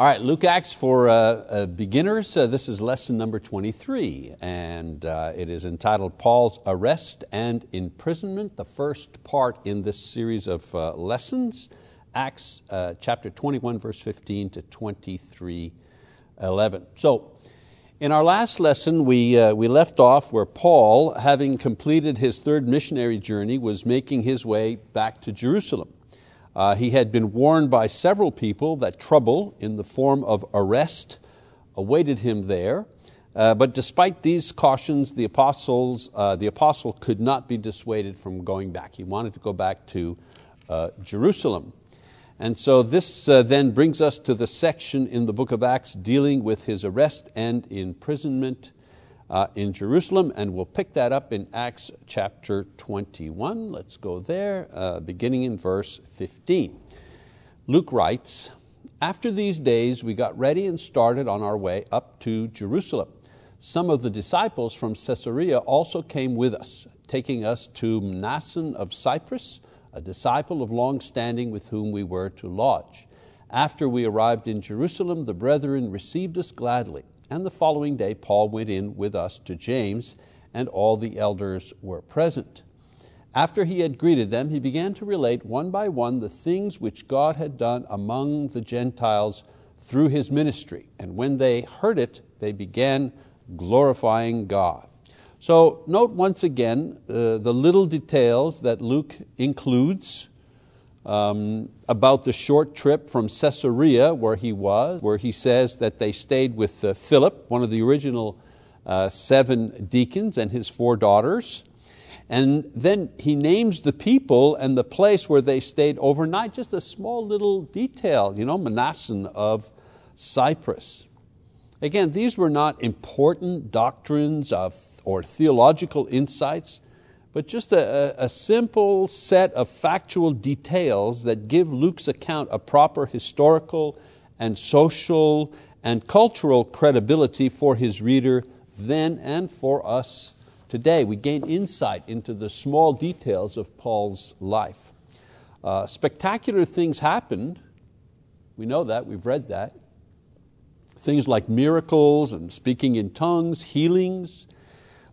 All right, Luke Acts for uh, uh, beginners. Uh, this is lesson number 23, and uh, it is entitled Paul's Arrest and Imprisonment, the first part in this series of uh, lessons. Acts uh, chapter 21, verse 15 to 23, 11. So, in our last lesson, we, we left off where Paul, having completed his third missionary journey, was making his way back to Jerusalem. Uh, he had been warned by several people that trouble in the form of arrest awaited him there. Uh, but despite these cautions, the, apostles, uh, the apostle could not be dissuaded from going back. He wanted to go back to uh, Jerusalem. And so this uh, then brings us to the section in the book of Acts dealing with his arrest and imprisonment uh, in Jerusalem, and we'll pick that up in Acts chapter 21. Let's go there, uh, beginning in verse 15. Luke writes, After these days we got ready and started on our way up to Jerusalem. Some of the disciples from Caesarea also came with us, taking us to Mnason of Cyprus, a disciple of long standing with whom we were to lodge. After we arrived in Jerusalem, the brethren received us gladly and the following day, Paul went in with us to James, and all the elders were present. After he had greeted them, he began to relate one by one the things which God had done among the Gentiles through his ministry. And when they heard it, they began glorifying God. So, note once again uh, the little details that Luke includes um, about the short trip from Caesarea where he was, where he says that they stayed with uh, Philip, one of the original uh, seven deacons, and his four daughters. And then he names the people and the place where they stayed overnight, just a small little detail, you know, Mnason of Cyprus. Again, these were not important doctrines of, or theological insights but just a, a, simple set of factual details that give Luke's account a proper historical and social and cultural credibility for his reader then and for us today. We gain insight into the small details of Paul's life. Uh, spectacular things happened. We know that, we've read that. Things like miracles and speaking in tongues, healings,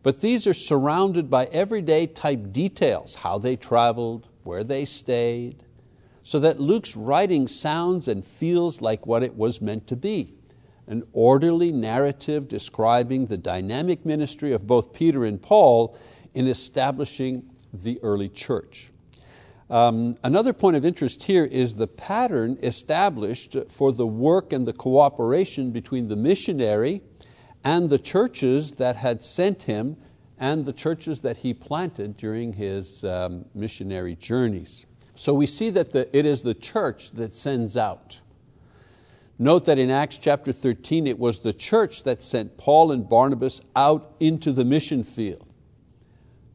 but these are surrounded by everyday type details, how they traveled, where they stayed, so that Luke's writing sounds and feels like what it was meant to be an orderly narrative describing the dynamic ministry of both Peter and Paul in establishing the early church. Um, another point of interest here is the pattern established for the work and the cooperation between the missionary and the churches that had sent him and the churches that he planted during his um, missionary journeys. So we see that the, it is the church that sends out. Note that in Acts chapter 13, it was the church that sent Paul and Barnabas out into the mission field.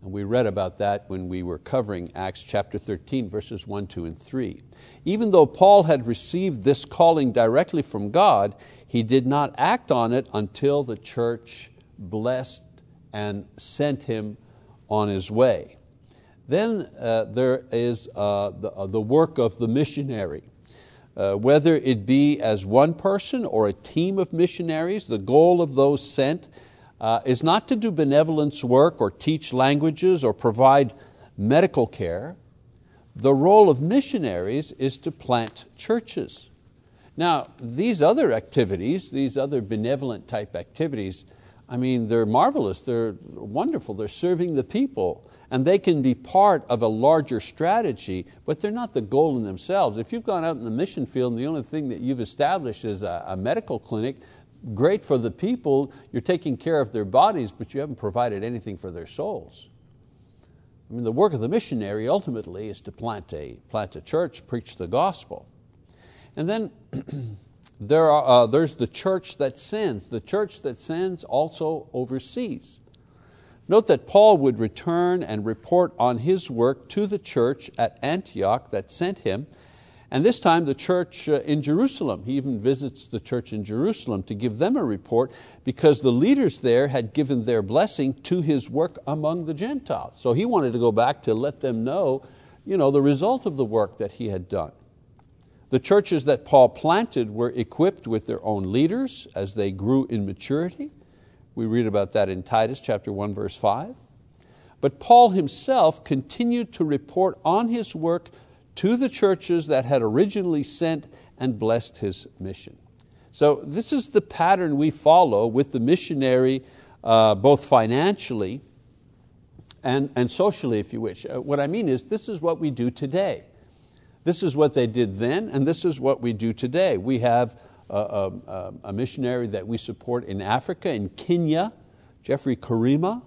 And we read about that when we were covering Acts chapter 13, verses 1, 2, and 3. Even though Paul had received this calling directly from God, he did not act on it until the church blessed and sent him on his way. Then uh, there is uh, the, uh, the, work of the missionary. Uh, whether it be as one person or a team of missionaries, the goal of those sent uh, is not to do benevolence work or teach languages or provide medical care. The role of missionaries is to plant churches. Now, these other activities, these other benevolent type activities, I mean, they're marvelous, they're wonderful, they're serving the people, and they can be part of a larger strategy, but they're not the goal in themselves. If you've gone out in the mission field and the only thing that you've established is a, a medical clinic, great for the people, you're taking care of their bodies, but you haven't provided anything for their souls. I mean, the work of the missionary ultimately is to plant a, plant a church, preach the gospel. And then there are, uh, there's the church that sends. The church that sends also oversees. Note that Paul would return and report on his work to the church at Antioch that sent him, and this time the church uh, in Jerusalem. He even visits the church in Jerusalem to give them a report because the leaders there had given their blessing to his work among the Gentiles. So he wanted to go back to let them know, you know the result of the work that he had done. The churches that Paul planted were equipped with their own leaders as they grew in maturity. We read about that in Titus chapter 1, verse 5. But Paul himself continued to report on his work to the churches that had originally sent and blessed his mission. So this is the pattern we follow with the missionary, uh, both financially and, and socially, if you wish. Uh, what I mean is, this is what we do today. This is what they did then, and this is what we do today. We have a, a, a missionary that we support in Africa, in Kenya, Jeffrey Karima.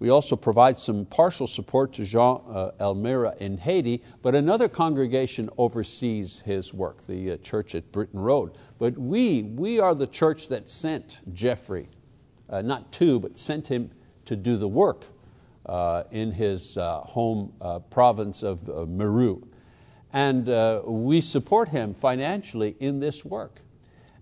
We also provide some partial support to Jean uh, Elmira in Haiti, but another congregation oversees his work, the uh, church at Britton Road. But we, we are the church that sent Jeffrey, uh, not to, but sent him to do the work uh, in his uh, home uh, province of Meru. And uh, we support him financially in this work.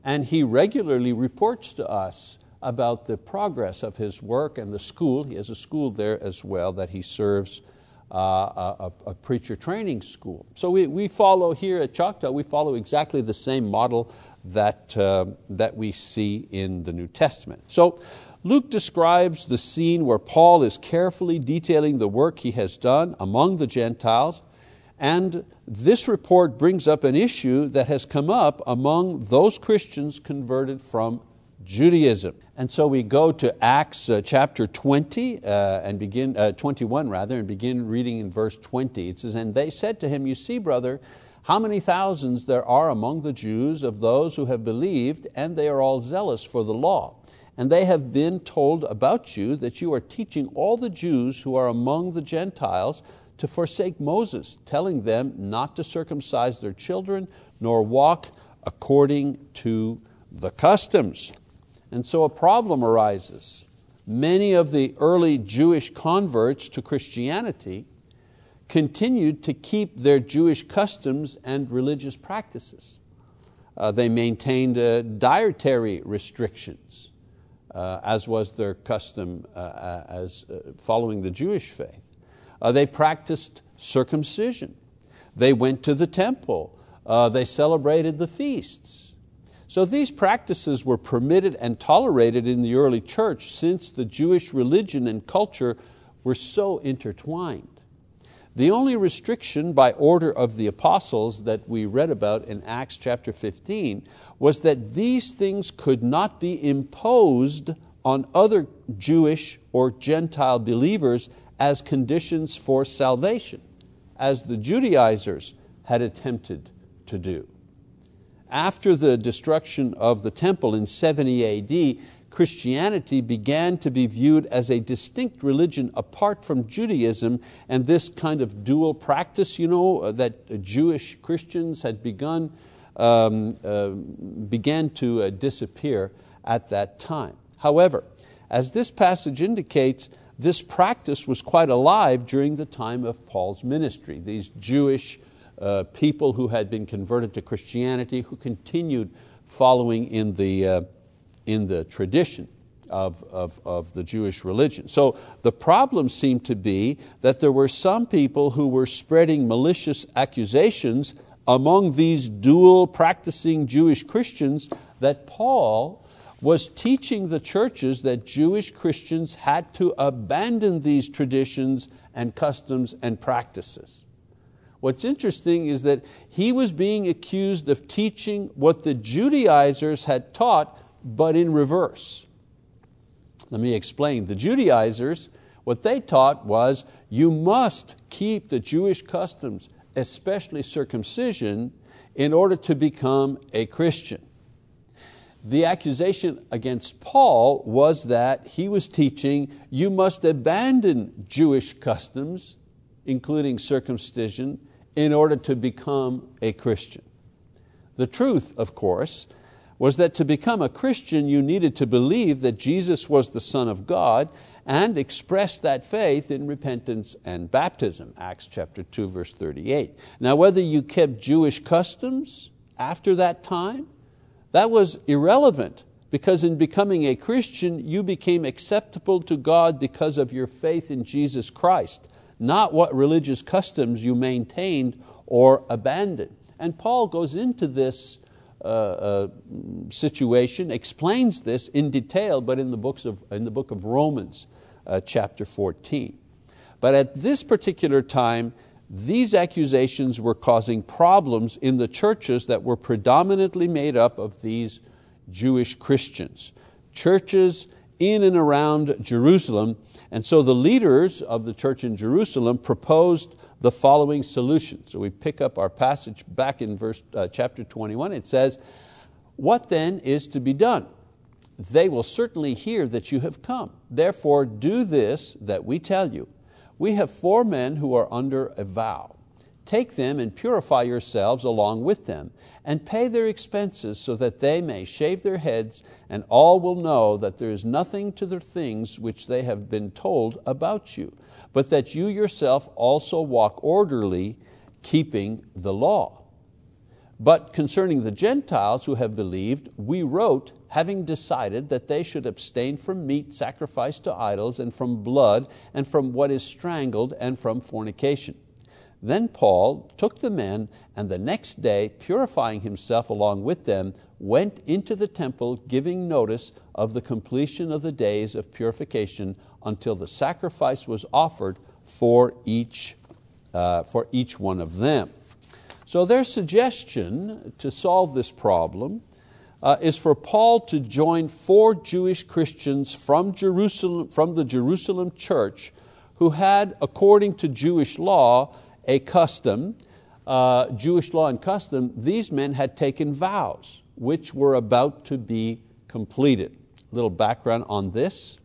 And he regularly reports to us about the progress of his work and the school. He has a school there as well that he serves, uh, a, a, preacher training school. So we, we follow here at Choctaw, we follow exactly the same model that, uh, that we see in the New Testament. So Luke describes the scene where Paul is carefully detailing the work he has done among the Gentiles, and this report brings up an issue that has come up among those Christians converted from Judaism. And so we go to Acts uh, chapter 20 uh, and begin, uh, 21 rather, and begin reading in verse 20. It says, And they said to him, You see, brother, how many thousands there are among the Jews of those who have believed, and they are all zealous for the law and they have been told about you that you are teaching all the Jews who are among the Gentiles to forsake Moses, telling them not to circumcise their children nor walk according to the customs. And so a problem arises. Many of the early Jewish converts to Christianity continued to keep their Jewish customs and religious practices. Uh, they maintained uh, dietary restrictions uh, as was their custom uh, uh, as uh, following the Jewish faith. Uh, they practiced circumcision. They went to the temple. Uh, they celebrated the feasts. So these practices were permitted and tolerated in the early church since the Jewish religion and culture were so intertwined. The only restriction by order of the apostles that we read about in Acts chapter 15 was that these things could not be imposed on other Jewish or Gentile believers as conditions for salvation, as the Judaizers had attempted to do. After the destruction of the temple in 70 AD, Christianity began to be viewed as a distinct religion apart from Judaism, and this kind of dual practice you know, uh, that Jewish Christians had begun um, uh, began to uh, disappear at that time. However, as this passage indicates, this practice was quite alive during the time of Paul's ministry. These Jewish uh, people who had been converted to Christianity, who continued following in the, uh, in the tradition of, of, of the Jewish religion. So the problem seemed to be that there were some people who were spreading malicious accusations among these dual practicing Jewish Christians that Paul was teaching the churches that Jewish Christians had to abandon these traditions and customs and practices. What's interesting is that he was being accused of teaching what the Judaizers had taught but in reverse. Let me explain. The Judaizers, what they taught was you must keep the Jewish customs, especially circumcision, in order to become a Christian. The accusation against Paul was that he was teaching you must abandon Jewish customs, including circumcision, in order to become a Christian. The truth, of course, was that to become a Christian, you needed to believe that Jesus was the Son of God and express that faith in repentance and baptism, Acts chapter 2, verse 38. Now, whether you kept Jewish customs after that time, that was irrelevant because in becoming a Christian, you became acceptable to God because of your faith in Jesus Christ, not what religious customs you maintained or abandoned. And Paul goes into this uh, uh, situation, explains this in detail, but in the, books of, in the book of Romans, uh, chapter 14. But at this particular time, these accusations were causing problems in the churches that were predominantly made up of these Jewish Christians. Churches in and around Jerusalem. And so the leaders of the church in Jerusalem proposed the following solution. So we pick up our passage back in verse, uh, chapter 21. It says, What then is to be done? They will certainly hear that you have come. Therefore, do this that we tell you. We have four men who are under a vow. Take them and purify yourselves along with them, and pay their expenses so that they may shave their heads, and all will know that there is nothing to the things which they have been told about you, but that you yourself also walk orderly, keeping the law. But concerning the Gentiles who have believed, we wrote, having decided that they should abstain from meat sacrificed to idols, and from blood, and from what is strangled, and from fornication. Then Paul took the men, and the next day, purifying himself along with them, went into the temple, giving notice of the completion of the days of purification until the sacrifice was offered for each, uh, for each one of them. So their suggestion to solve this problem uh, is for Paul to join four Jewish Christians from, Jerusalem, from the Jerusalem church who had, according to Jewish law, a custom, uh, Jewish law and custom, these men had taken vows which were about to be completed. A little background on this.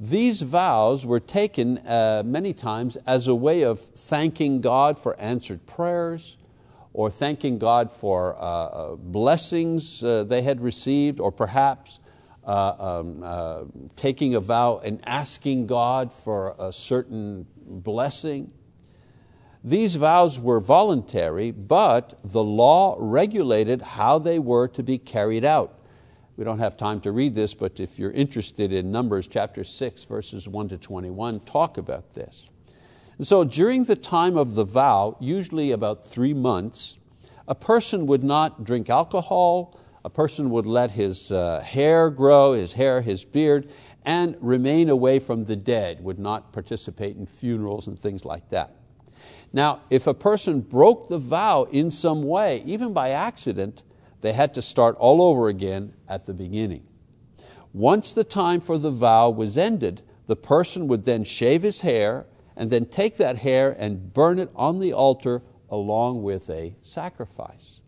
These vows were taken uh, many times as a way of thanking God for answered prayers, or thanking God for uh, uh, blessings uh, they had received, or perhaps uh, um, uh, taking a vow and asking God for a certain blessing. These vows were voluntary, but the law regulated how they were to be carried out. We don't have time to read this, but if you're interested in Numbers chapter 6, verses 1 to 21, talk about this. And so during the time of the vow, usually about three months, a person would not drink alcohol, a person would let his uh, hair grow, his hair, his beard, and remain away from the dead, would not participate in funerals and things like that. Now, if a person broke the vow in some way, even by accident, they had to start all over again at the beginning. Once the time for the vow was ended, the person would then shave his hair and then take that hair and burn it on the altar along with a sacrifice.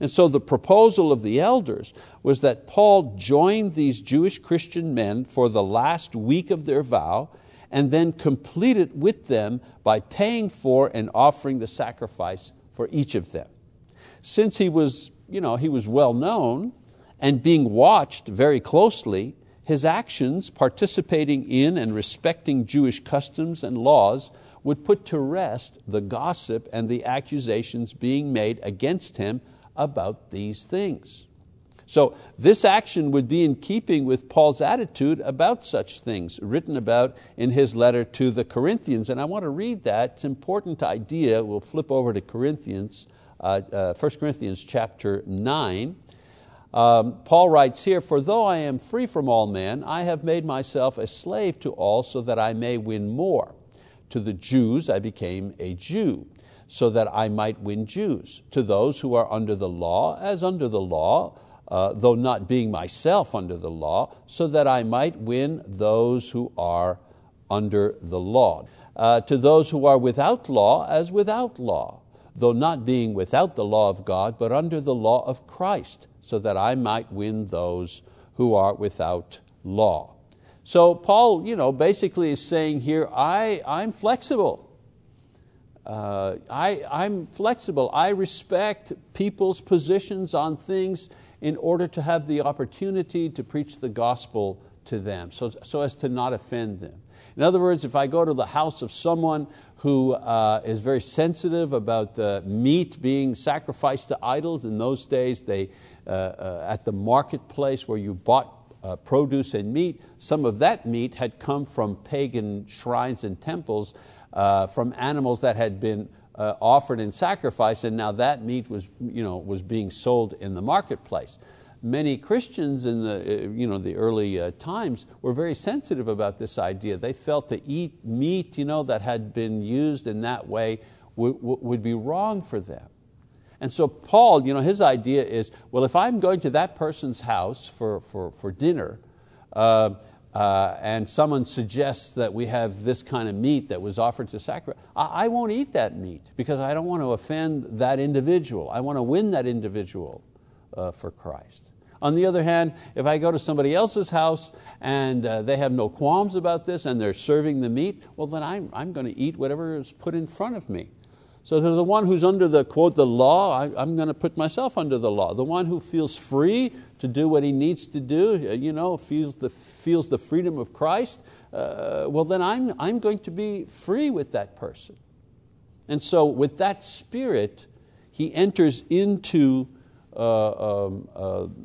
And so the proposal of the elders was that Paul join these Jewish Christian men for the last week of their vow and then complete it with them by paying for and offering the sacrifice for each of them. Since he was, you know, he was well known and being watched very closely, his actions participating in and respecting Jewish customs and laws would put to rest the gossip and the accusations being made against him about these things. So this action would be in keeping with Paul's attitude about such things, written about in his letter to the Corinthians. And I want to read that, it's an important idea. We'll flip over to Corinthians, uh, uh, 1 Corinthians chapter 9. Um, Paul writes here, For though I am free from all men, I have made myself a slave to all so that I may win more. To the Jews I became a Jew, so that I might win Jews. To those who are under the law, as under the law, uh, though not being myself under the law, so that I might win those who are under the law. Uh, to those who are without law, as without law, though not being without the law of God, but under the law of Christ, so that I might win those who are without law. So Paul you know, basically is saying here, I, I'm flexible. Uh, I, I'm flexible. I respect people's positions on things in order to have the opportunity to preach the gospel to them, so, so as to not offend them. In other words, if I go to the house of someone who uh, is very sensitive about the meat being sacrificed to idols, in those days they, uh, uh, at the marketplace where you bought uh, produce and meat, some of that meat had come from pagan shrines and temples, uh, from animals that had been offered in sacrifice, and now that meat was, you know, was being sold in the marketplace. Many Christians in the, uh, you know, the early uh, times were very sensitive about this idea. They felt to eat meat you know, that had been used in that way would, would be wrong for them. And so Paul, you know, his idea is, well, if I'm going to that person's house for, for, for dinner, uh, uh, and someone suggests that we have this kind of meat that was offered to sacrifice, I, I won't eat that meat because I don't want to offend that individual. I want to win that individual uh, for Christ. On the other hand, if I go to somebody else's house and uh, they have no qualms about this and they're serving the meat, well, then I'm, I'm going to eat whatever is put in front of me. So to the one who's under the quote the law, I, am going to put myself under the law. The one who feels free to do what he needs to do, uh, you know, feels the, feels the freedom of Christ, uh, well then I'm, I'm going to be free with that person. And so with that spirit, he enters into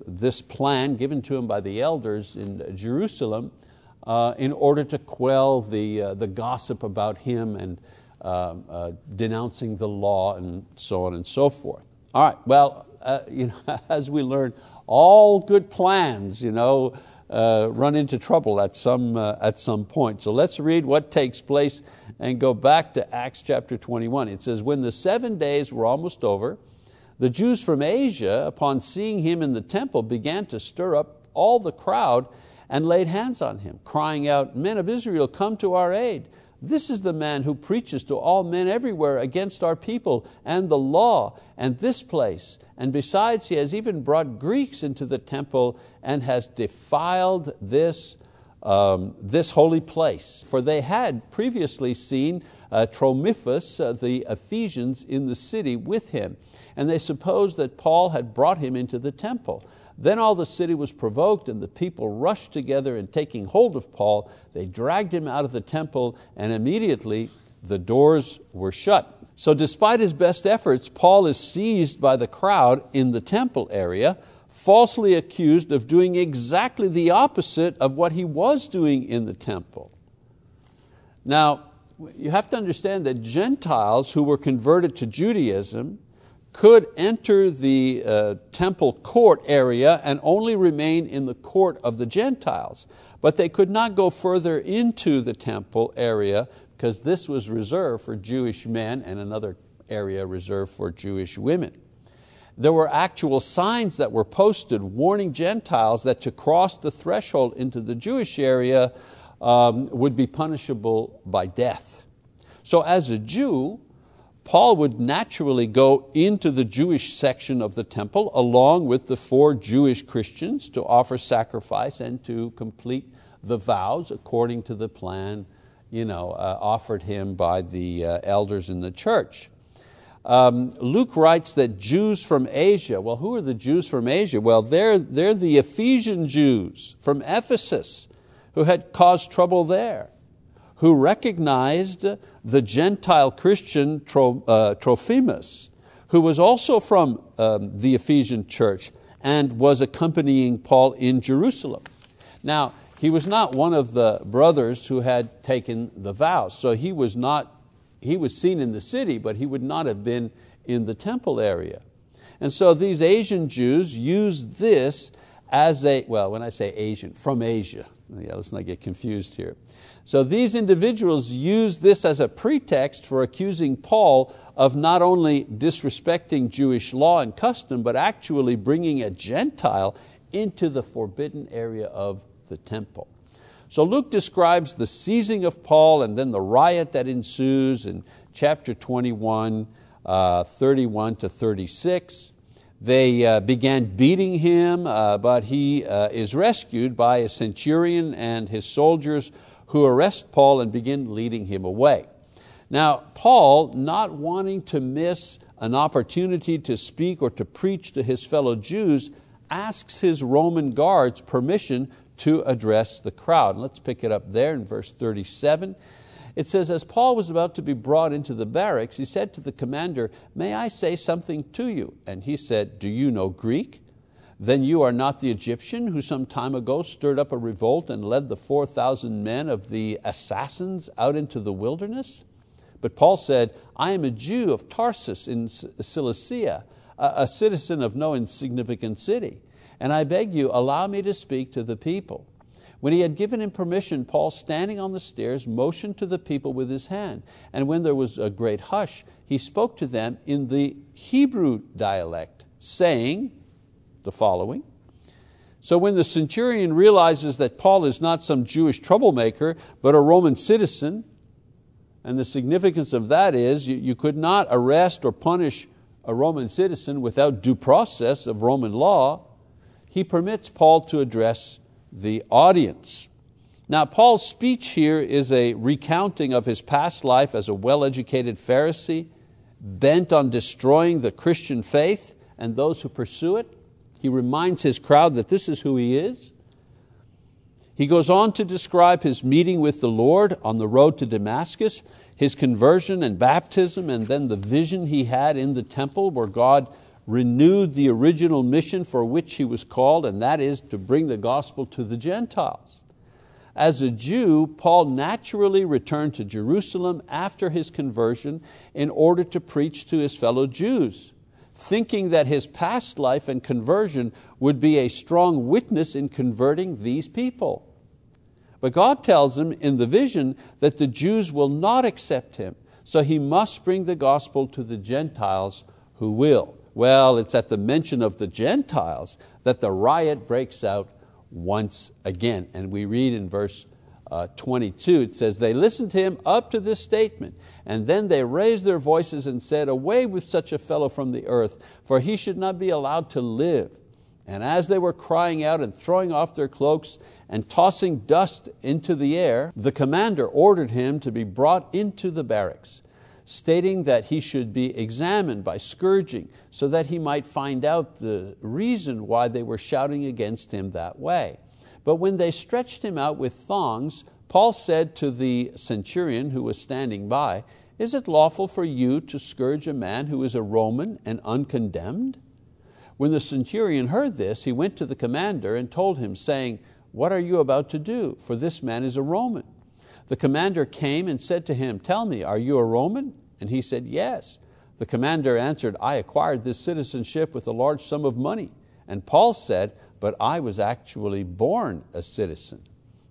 this plan given to him by the elders in Jerusalem uh, in order to quell the, uh, the gossip about him and um, uh, denouncing the law and so on and so forth. All right, well, uh, you know, as we learn, all good plans you know, uh, run into trouble at some, uh, at some point. So let's read what takes place and go back to Acts chapter 21. It says, When the seven days were almost over, the Jews from Asia, upon seeing him in the temple, began to stir up all the crowd and laid hands on him, crying out, Men of Israel, come to our aid. This is the man who preaches to all men everywhere against our people and the law and this place. And besides, he has even brought Greeks into the temple and has defiled this, um, this holy place. For they had previously seen uh, Trophimus, uh, the Ephesians, in the city with him. And they supposed that Paul had brought him into the temple. Then all the city was provoked, and the people rushed together, and taking hold of Paul, they dragged him out of the temple, and immediately the doors were shut. So, despite his best efforts, Paul is seized by the crowd in the temple area, falsely accused of doing exactly the opposite of what he was doing in the temple. Now, you have to understand that Gentiles who were converted to Judaism could enter the uh, temple court area and only remain in the court of the Gentiles. But they could not go further into the temple area because this was reserved for Jewish men and another area reserved for Jewish women. There were actual signs that were posted warning Gentiles that to cross the threshold into the Jewish area um, would be punishable by death. So as a Jew, Paul would naturally go into the Jewish section of the temple along with the four Jewish Christians to offer sacrifice and to complete the vows according to the plan you know, uh, offered him by the uh, elders in the church. Um, Luke writes that Jews from Asia, well, who are the Jews from Asia? Well, they're, they're the Ephesian Jews from Ephesus who had caused trouble there who recognized the Gentile Christian uh, Trophimus, who was also from um, the Ephesian church and was accompanying Paul in Jerusalem. Now, he was not one of the brothers who had taken the vows, so he was, not, he was seen in the city, but he would not have been in the temple area. And so these Asian Jews used this as a, well, when I say Asian, from Asia, yeah, let's not get confused here. So these individuals use this as a pretext for accusing Paul of not only disrespecting Jewish law and custom, but actually bringing a Gentile into the forbidden area of the temple. So Luke describes the seizing of Paul and then the riot that ensues in chapter 21, uh, 31 to 36. They uh, began beating him, uh, but he uh, is rescued by a centurion and his soldiers who arrest Paul and begin leading him away. Now, Paul, not wanting to miss an opportunity to speak or to preach to his fellow Jews, asks his Roman guards permission to address the crowd. let's pick it up there in verse 37. It says, As Paul was about to be brought into the barracks, he said to the commander, May I say something to you? And he said, Do you know Greek? Then you are not the Egyptian who some time ago stirred up a revolt and led the 4,000 men of the assassins out into the wilderness? But Paul said, I am a Jew of Tarsus in Cilicia, a citizen of no insignificant city, and I beg you, allow me to speak to the people. When he had given him permission, Paul, standing on the stairs, motioned to the people with his hand. And when there was a great hush, he spoke to them in the Hebrew dialect, saying the following So when the centurion realizes that Paul is not some Jewish troublemaker, but a Roman citizen, and the significance of that is you, you could not arrest or punish a Roman citizen without due process of Roman law, he permits Paul to address the audience. Now, Paul's speech here is a recounting of his past life as a well educated Pharisee, bent on destroying the Christian faith and those who pursue it. He reminds his crowd that this is who he is. He goes on to describe his meeting with the Lord on the road to Damascus, his conversion and baptism, and then the vision he had in the temple where God renewed the original mission for which he was called, and that is to bring the gospel to the Gentiles. As a Jew, Paul naturally returned to Jerusalem after his conversion in order to preach to his fellow Jews, thinking that his past life and conversion would be a strong witness in converting these people. But God tells him in the vision that the Jews will not accept him, so he must bring the gospel to the Gentiles who will. Well, it's at the mention of the Gentiles that the riot breaks out once again. And we read in verse uh, 22, it says, They listened to him up to this statement, and then they raised their voices and said, Away with such a fellow from the earth, for he should not be allowed to live. And as they were crying out and throwing off their cloaks and tossing dust into the air, the commander ordered him to be brought into the barracks stating that he should be examined by scourging so that he might find out the reason why they were shouting against him that way. But when they stretched him out with thongs, Paul said to the centurion who was standing by, Is it lawful for you to scourge a man who is a Roman and uncondemned? When the centurion heard this, he went to the commander and told him, saying, What are you about to do? For this man is a Roman. The commander came and said to him, Tell me, are you a Roman? And he said, Yes. The commander answered, I acquired this citizenship with a large sum of money. And Paul said, But I was actually born a citizen.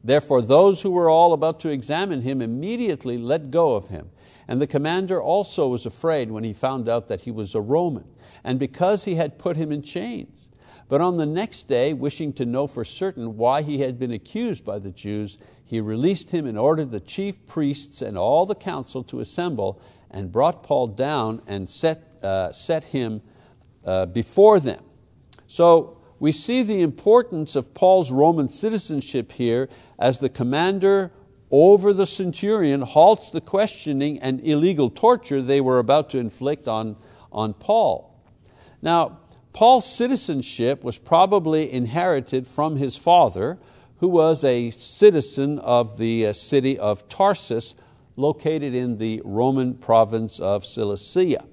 Therefore, those who were all about to examine him immediately let go of him. And the commander also was afraid when he found out that he was a Roman, and because he had put him in chains. But on the next day, wishing to know for certain why he had been accused by the Jews, he released him and ordered the chief priests and all the council to assemble and brought Paul down and set, uh, set him uh, before them. So we see the importance of Paul's Roman citizenship here as the commander over the centurion halts the questioning and illegal torture they were about to inflict on, on Paul. Now, Paul's citizenship was probably inherited from his father, who was a citizen of the uh, city of Tarsus, located in the Roman province of Cilicia.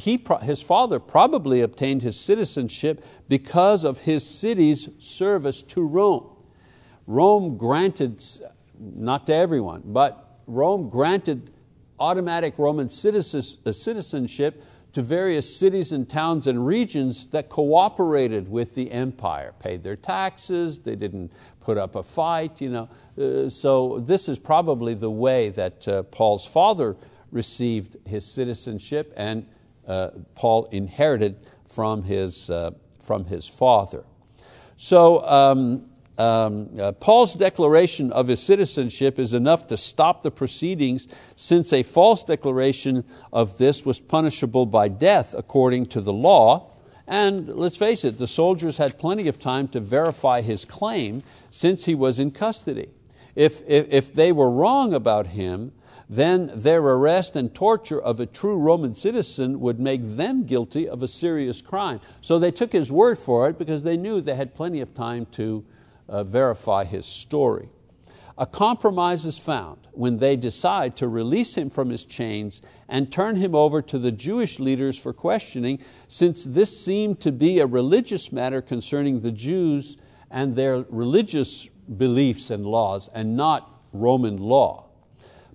He, his father probably obtained his citizenship because of his city's service to Rome. Rome granted, not to everyone, but Rome granted automatic Roman uh, citizenship to various cities and towns and regions that cooperated with the empire, paid their taxes, they didn't put up a fight. You know. Uh, so this is probably the way that uh, Paul's father received his citizenship and Paul inherited from his, uh, from his father. So um, um, uh, Paul's declaration of his citizenship is enough to stop the proceedings since a false declaration of this was punishable by death according to the law. And let's face it, the soldiers had plenty of time to verify his claim since he was in custody. If, if, if they were wrong about him, then their arrest and torture of a true Roman citizen would make them guilty of a serious crime. So they took his word for it because they knew they had plenty of time to uh, verify his story. A compromise is found when they decide to release him from his chains and turn him over to the Jewish leaders for questioning, since this seemed to be a religious matter concerning the Jews and their religious beliefs and laws, and not Roman law.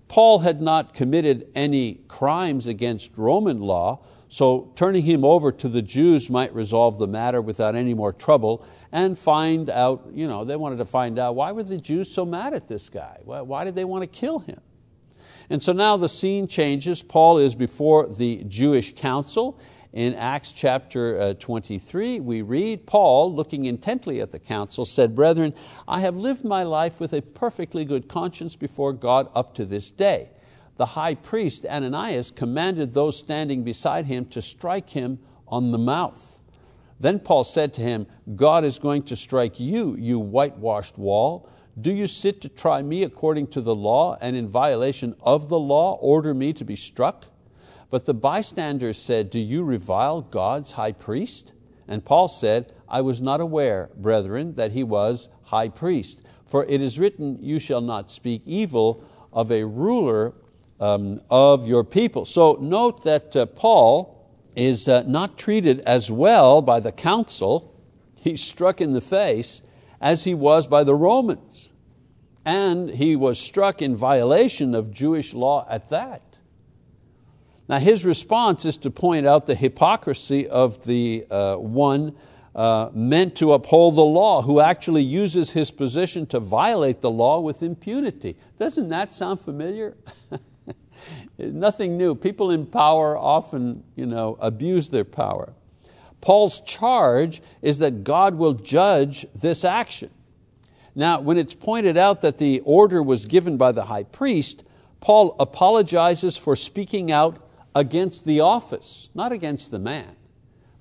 Paul had not committed any crimes against Roman law, so turning him over to the Jews might resolve the matter without any more trouble and find out, you know, they wanted to find out why were the Jews so mad at this guy? Why did they want to kill him? And so now the scene changes. Paul is before the Jewish council. In Acts chapter uh, 23, we read, Paul, looking intently at the council, said, Brethren, I have lived my life with a perfectly good conscience before God up to this day. The high priest Ananias commanded those standing beside him to strike him on the mouth. Then Paul said to him, God is going to strike you, you whitewashed wall. Do you sit to try me according to the law, and in violation of the law order me to be struck? But the bystanders said, Do you revile God's high priest? And Paul said, I was not aware, brethren, that he was high priest. For it is written, You shall not speak evil of a ruler um, of your people. So note that uh, Paul is uh, not treated as well by the council, he's struck in the face, as he was by the Romans. And he was struck in violation of Jewish law at that. Now his response is to point out the hypocrisy of the uh, one uh, meant to uphold the law, who actually uses his position to violate the law with impunity. Doesn't that sound familiar? Nothing new. People in power often you know, abuse their power. Paul's charge is that God will judge this action. Now, when it's pointed out that the order was given by the high priest, Paul apologizes for speaking out against the office, not against the man,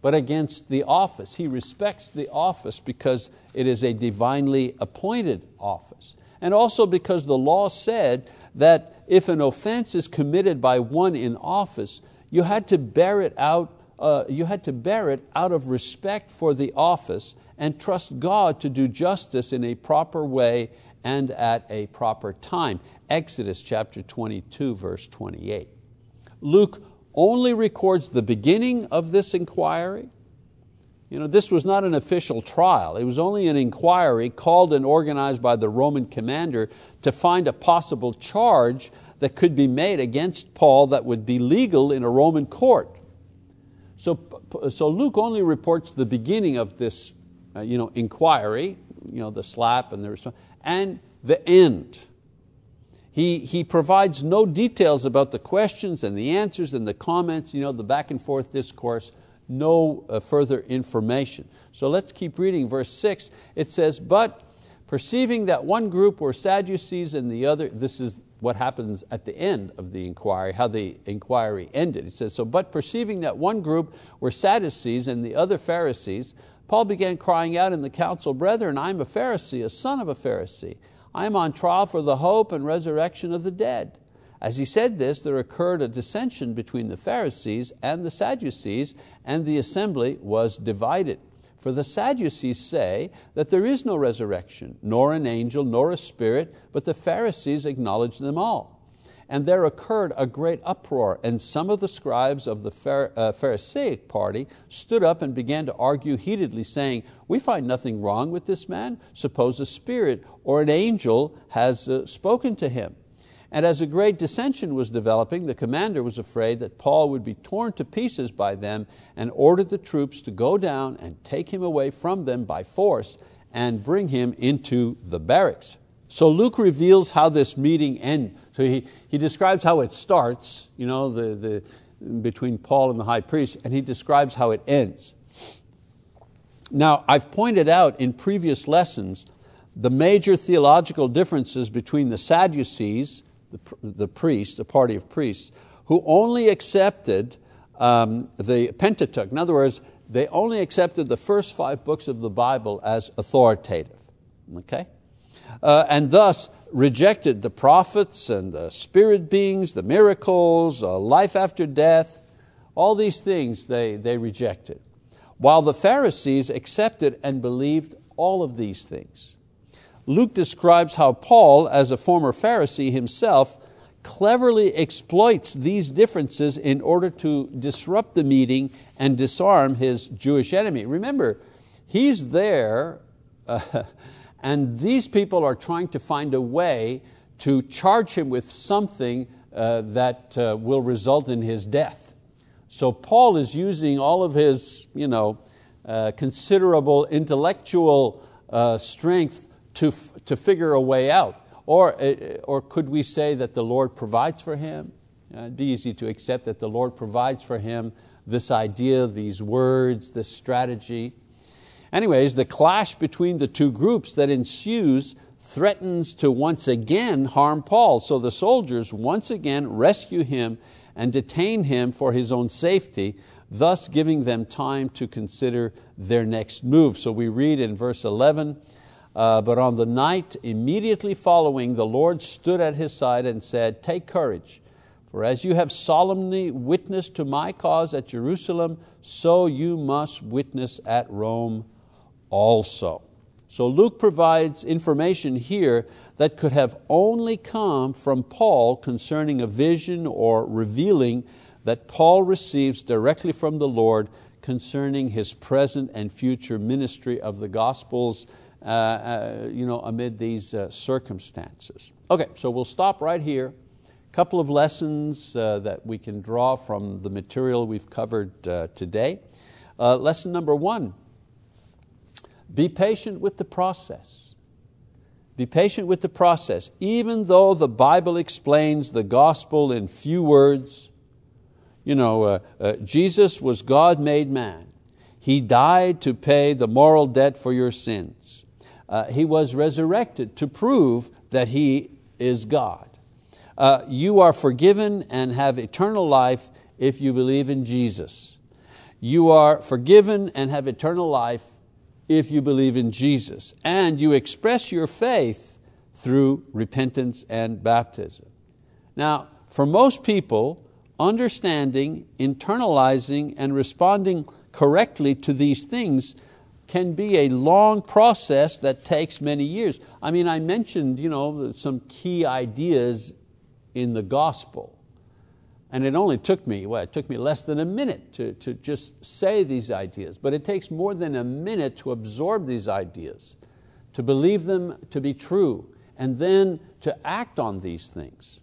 but against the office. He respects the office because it is a divinely appointed office. And also because the law said that if an offense is committed by one in office, you had to bear it out, uh, you had to bear it out of respect for the office and trust God to do justice in a proper way and at a proper time. Exodus chapter 22, verse 28. Luke only records the beginning of this inquiry. You know, this was not an official trial. It was only an inquiry called and organized by the Roman commander to find a possible charge that could be made against Paul that would be legal in a Roman court. So, so Luke only reports the beginning of this uh, you know, inquiry, you know, the slap and the response, and the end. He, he provides no details about the questions and the answers and the comments, you know, the back and forth discourse, no uh, further information. So let's keep reading verse six. It says, but perceiving that one group were Sadducees and the other, this is what happens at the end of the inquiry, how the inquiry ended. It says, so but perceiving that one group were Sadducees and the other Pharisees, Paul began crying out in the council, Brethren, I am a Pharisee, a son of a Pharisee. I am on trial for the hope and resurrection of the dead. As he said this, there occurred a dissension between the Pharisees and the Sadducees, and the assembly was divided. For the Sadducees say that there is no resurrection, nor an angel, nor a spirit, but the Pharisees acknowledge them all. And there occurred a great uproar, and some of the scribes of the uh, Pharisaic party stood up and began to argue heatedly, saying, We find nothing wrong with this man. Suppose a spirit or an angel has uh, spoken to him. And as a great dissension was developing, the commander was afraid that Paul would be torn to pieces by them and ordered the troops to go down and take him away from them by force and bring him into the barracks. So Luke reveals how this meeting ended. So he, he describes how it starts, you know, the, the, between Paul and the high priest, and he describes how it ends. Now, I've pointed out in previous lessons the major theological differences between the Sadducees, the, the priests, the party of priests, who only accepted um, the Pentateuch. In other words, they only accepted the first five books of the Bible as authoritative. Okay? Uh, and thus rejected the prophets and the spirit beings, the miracles, uh, life after death, all these things they, they rejected. While the Pharisees accepted and believed all of these things. Luke describes how Paul, as a former Pharisee himself, cleverly exploits these differences in order to disrupt the meeting and disarm his Jewish enemy. Remember, he's there uh, and these people are trying to find a way to charge him with something uh, that uh, will result in his death. So Paul is using all of his you know, uh, considerable intellectual uh, strength to, to figure a way out. Or, uh, or could we say that the Lord provides for him? Uh, it'd be easy to accept that the Lord provides for him this idea, these words, this strategy. Anyways, the clash between the two groups that ensues threatens to once again harm Paul. So the soldiers once again rescue him and detain him for his own safety, thus giving them time to consider their next move. So we read in verse 11, uh, but on the night immediately following, the Lord stood at his side and said, Take courage, for as you have solemnly witnessed to my cause at Jerusalem, so you must witness at Rome also. So Luke provides information here that could have only come from Paul concerning a vision or revealing that Paul receives directly from the Lord concerning his present and future ministry of the Gospels uh, uh, you know, amid these uh, circumstances. Okay, so we'll stop right here. A couple of lessons uh, that we can draw from the material we've covered uh, today. Uh, lesson number one be patient with the process. Be patient with the process. Even though the Bible explains the gospel in few words, you know, uh, uh, Jesus was God made man. He died to pay the moral debt for your sins. Uh, he was resurrected to prove that He is God. Uh, you are forgiven and have eternal life if you believe in Jesus. You are forgiven and have eternal life if you believe in Jesus, and you express your faith through repentance and baptism. Now, for most people, understanding, internalizing, and responding correctly to these things can be a long process that takes many years. I mean, I mentioned you know, some key ideas in the gospel. And it only took me, well, it took me less than a minute to, to just say these ideas, but it takes more than a minute to absorb these ideas, to believe them to be true, and then to act on these things.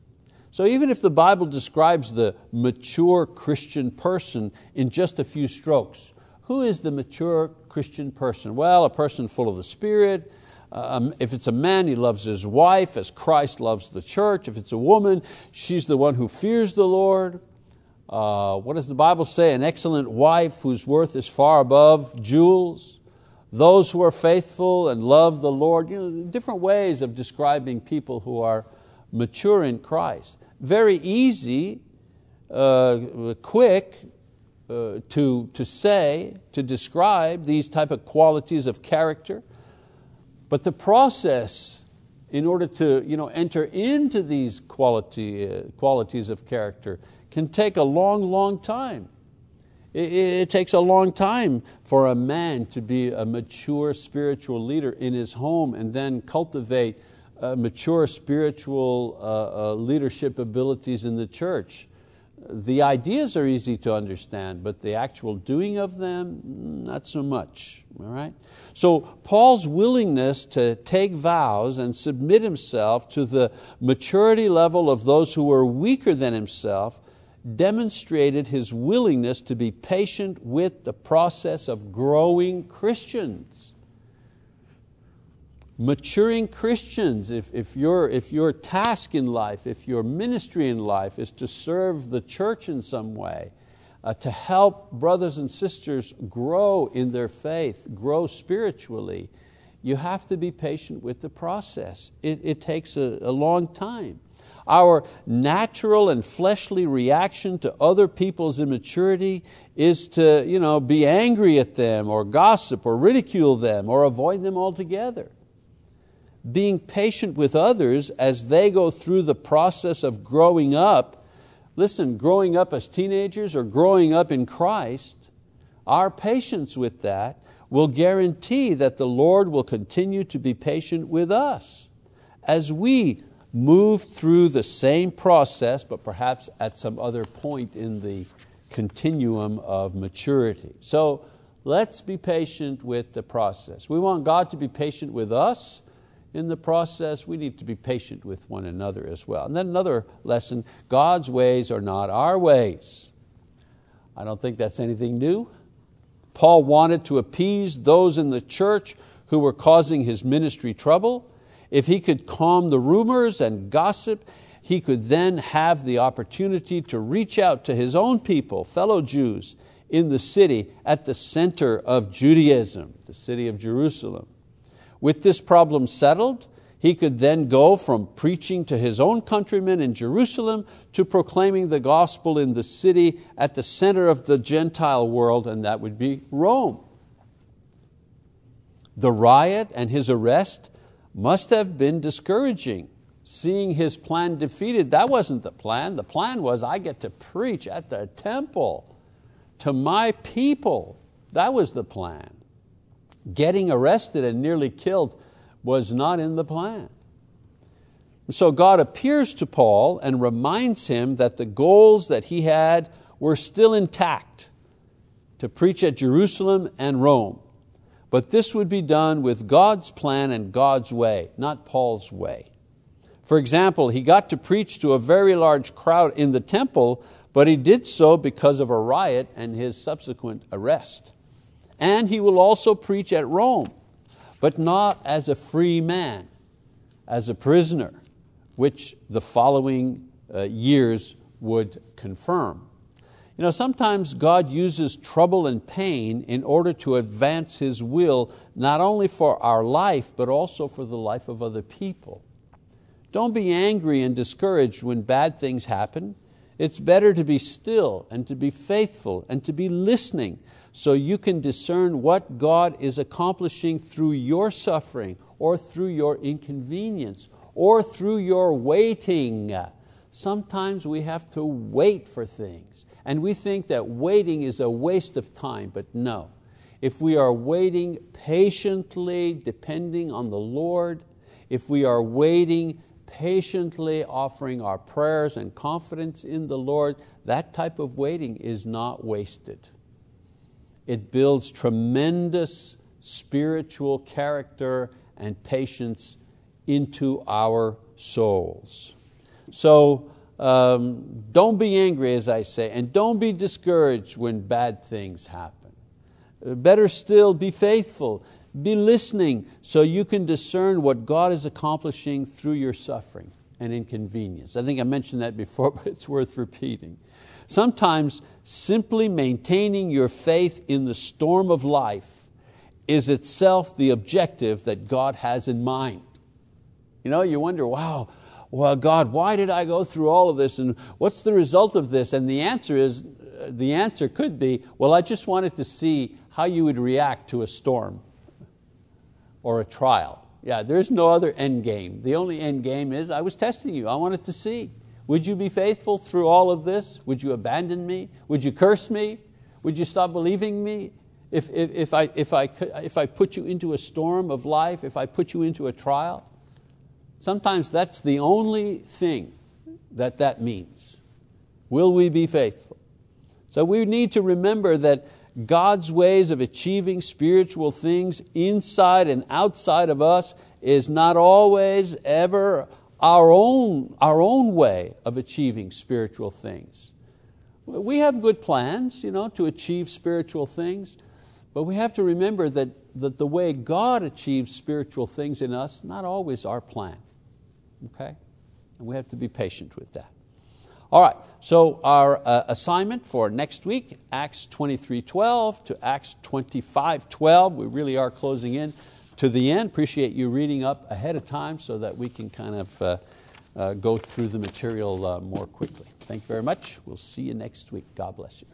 So even if the Bible describes the mature Christian person in just a few strokes, who is the mature Christian person? Well, a person full of the Spirit, um, if it's a man, he loves his wife as Christ loves the church. If it's a woman, she's the one who fears the Lord. Uh, what does the Bible say? An excellent wife whose worth is far above jewels. Those who are faithful and love the Lord. You know, different ways of describing people who are mature in Christ. Very easy, uh, quick uh, to, to say, to describe these type of qualities of character. But the process in order to you know, enter into these quality, uh, qualities of character can take a long, long time. It, it, takes a long time for a man to be a mature spiritual leader in his home and then cultivate uh, mature spiritual uh, uh, leadership abilities in the church the ideas are easy to understand, but the actual doing of them, mm, not so much. All right? So, Paul's willingness to take vows and submit himself to the maturity level of those who were weaker than himself demonstrated his willingness to be patient with the process of growing Christians maturing Christians, if, if, your, if your task in life, if your ministry in life is to serve the church in some way, uh, to help brothers and sisters grow in their faith, grow spiritually, you have to be patient with the process. It, it takes a, a long time. Our natural and fleshly reaction to other people's immaturity is to you know, be angry at them or gossip or ridicule them or avoid them altogether being patient with others as they go through the process of growing up. Listen, growing up as teenagers or growing up in Christ, our patience with that will guarantee that the Lord will continue to be patient with us as we move through the same process, but perhaps at some other point in the continuum of maturity. So let's be patient with the process. We want God to be patient with us in the process, we need to be patient with one another as well. And then another lesson God's ways are not our ways. I don't think that's anything new. Paul wanted to appease those in the church who were causing his ministry trouble. If he could calm the rumors and gossip, he could then have the opportunity to reach out to his own people, fellow Jews, in the city at the center of Judaism, the city of Jerusalem. With this problem settled, he could then go from preaching to his own countrymen in Jerusalem to proclaiming the gospel in the city at the center of the Gentile world, and that would be Rome. The riot and his arrest must have been discouraging. Seeing his plan defeated, that wasn't the plan. The plan was I get to preach at the temple to my people. That was the plan. Getting arrested and nearly killed was not in the plan. So God appears to Paul and reminds him that the goals that he had were still intact to preach at Jerusalem and Rome. But this would be done with God's plan and God's way, not Paul's way. For example, he got to preach to a very large crowd in the temple, but he did so because of a riot and his subsequent arrest and he will also preach at Rome, but not as a free man, as a prisoner, which the following uh, years would confirm. You know, sometimes God uses trouble and pain in order to advance His will, not only for our life, but also for the life of other people. Don't be angry and discouraged when bad things happen. It's better to be still and to be faithful and to be listening so you can discern what God is accomplishing through your suffering or through your inconvenience or through your waiting. Sometimes we have to wait for things and we think that waiting is a waste of time, but no. If we are waiting patiently, depending on the Lord, if we are waiting patiently, offering our prayers and confidence in the Lord, that type of waiting is not wasted it builds tremendous spiritual character and patience into our souls. So um, don't be angry, as I say, and don't be discouraged when bad things happen. Uh, better still, be faithful, be listening so you can discern what God is accomplishing through your suffering and inconvenience. I think I mentioned that before, but it's worth repeating. Sometimes simply maintaining your faith in the storm of life is itself the objective that God has in mind. You know, you wonder, wow, well, God, why did I go through all of this and what's the result of this? And the answer is, the answer could be, well, I just wanted to see how you would react to a storm or a trial. Yeah, there's no other end game. The only end game is I was testing you. I wanted to see. Would you be faithful through all of this? Would you abandon me? Would you curse me? Would you stop believing me? If, if, if, I, if, I, if I put you into a storm of life, if I put you into a trial? Sometimes that's the only thing that that means. Will we be faithful? So we need to remember that God's ways of achieving spiritual things inside and outside of us is not always ever our own, our own way of achieving spiritual things. We have good plans you know, to achieve spiritual things, but we have to remember that, that the way God achieves spiritual things in us, not always our plan. Okay? And we have to be patient with that. All right, so our uh, assignment for next week, Acts 23.12 to Acts 25.12, we really are closing in to the end. Appreciate you reading up ahead of time so that we can kind of uh, uh, go through the material uh, more quickly. Thank you very much. We'll see you next week. God bless you.